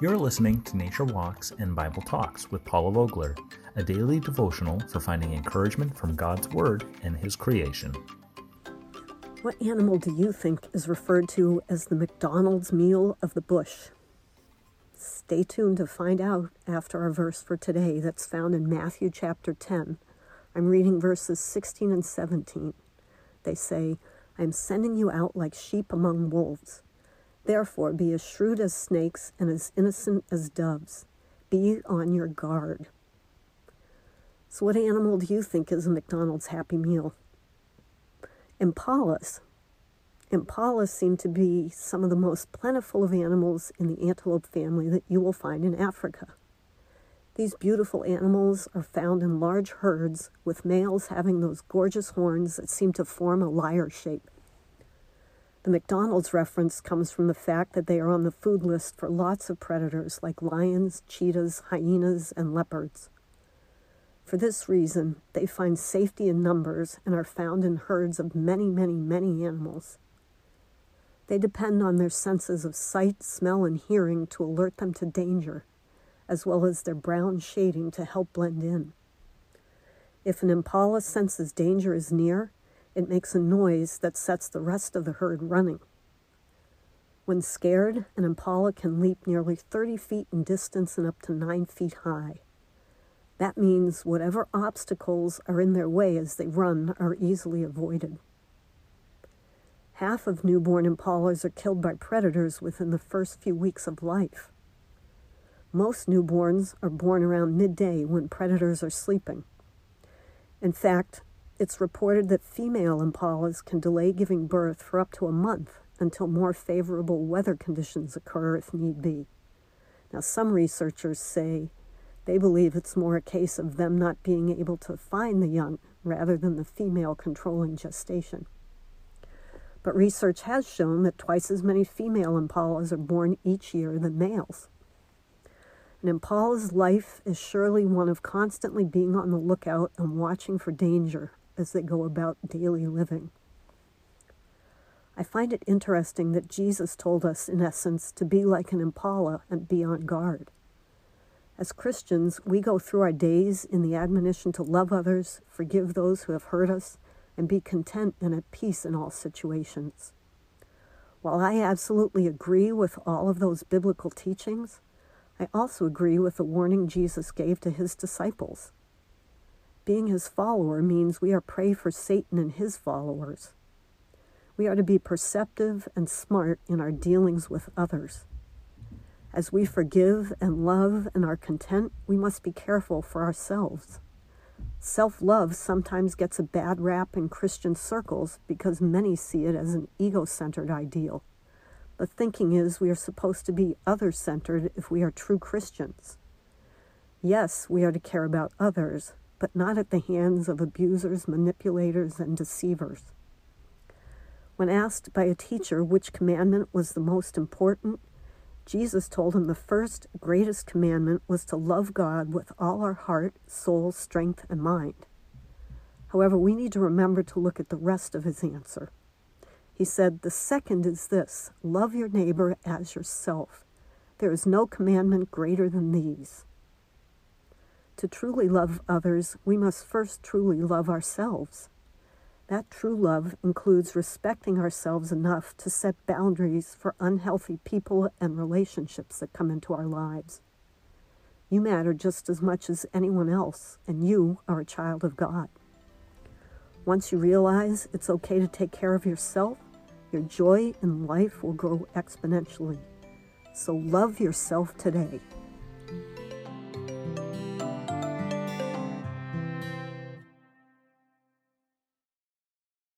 You're listening to Nature Walks and Bible Talks with Paula Vogler, a daily devotional for finding encouragement from God's Word and His creation. What animal do you think is referred to as the McDonald's meal of the bush? Stay tuned to find out after our verse for today that's found in Matthew chapter 10. I'm reading verses 16 and 17. They say, I am sending you out like sheep among wolves. Therefore, be as shrewd as snakes and as innocent as doves. Be on your guard. So, what animal do you think is a McDonald's Happy Meal? Impalas. Impalas seem to be some of the most plentiful of animals in the antelope family that you will find in Africa. These beautiful animals are found in large herds, with males having those gorgeous horns that seem to form a lyre shape. The McDonald's reference comes from the fact that they are on the food list for lots of predators like lions, cheetahs, hyenas, and leopards. For this reason, they find safety in numbers and are found in herds of many, many, many animals. They depend on their senses of sight, smell, and hearing to alert them to danger, as well as their brown shading to help blend in. If an impala senses danger is near, it makes a noise that sets the rest of the herd running. When scared, an impala can leap nearly 30 feet in distance and up to 9 feet high. That means whatever obstacles are in their way as they run are easily avoided. Half of newborn impalas are killed by predators within the first few weeks of life. Most newborns are born around midday when predators are sleeping. In fact, it's reported that female impalas can delay giving birth for up to a month until more favorable weather conditions occur if need be. Now, some researchers say they believe it's more a case of them not being able to find the young rather than the female controlling gestation. But research has shown that twice as many female impalas are born each year than males. An impala's life is surely one of constantly being on the lookout and watching for danger as they go about daily living. I find it interesting that Jesus told us, in essence, to be like an impala and be on guard. As Christians, we go through our days in the admonition to love others, forgive those who have hurt us, and be content and at peace in all situations. While I absolutely agree with all of those biblical teachings, I also agree with the warning Jesus gave to his disciples being his follower means we are prey for Satan and his followers. We are to be perceptive and smart in our dealings with others. As we forgive and love and are content, we must be careful for ourselves. Self love sometimes gets a bad rap in Christian circles because many see it as an ego centered ideal. The thinking is we are supposed to be other centered if we are true Christians. Yes, we are to care about others, but not at the hands of abusers, manipulators, and deceivers. When asked by a teacher which commandment was the most important, Jesus told him the first greatest commandment was to love God with all our heart, soul, strength, and mind. However, we need to remember to look at the rest of his answer. He said, The second is this love your neighbor as yourself. There is no commandment greater than these. To truly love others, we must first truly love ourselves. That true love includes respecting ourselves enough to set boundaries for unhealthy people and relationships that come into our lives. You matter just as much as anyone else, and you are a child of God. Once you realize it's okay to take care of yourself, your joy in life will grow exponentially. So love yourself today.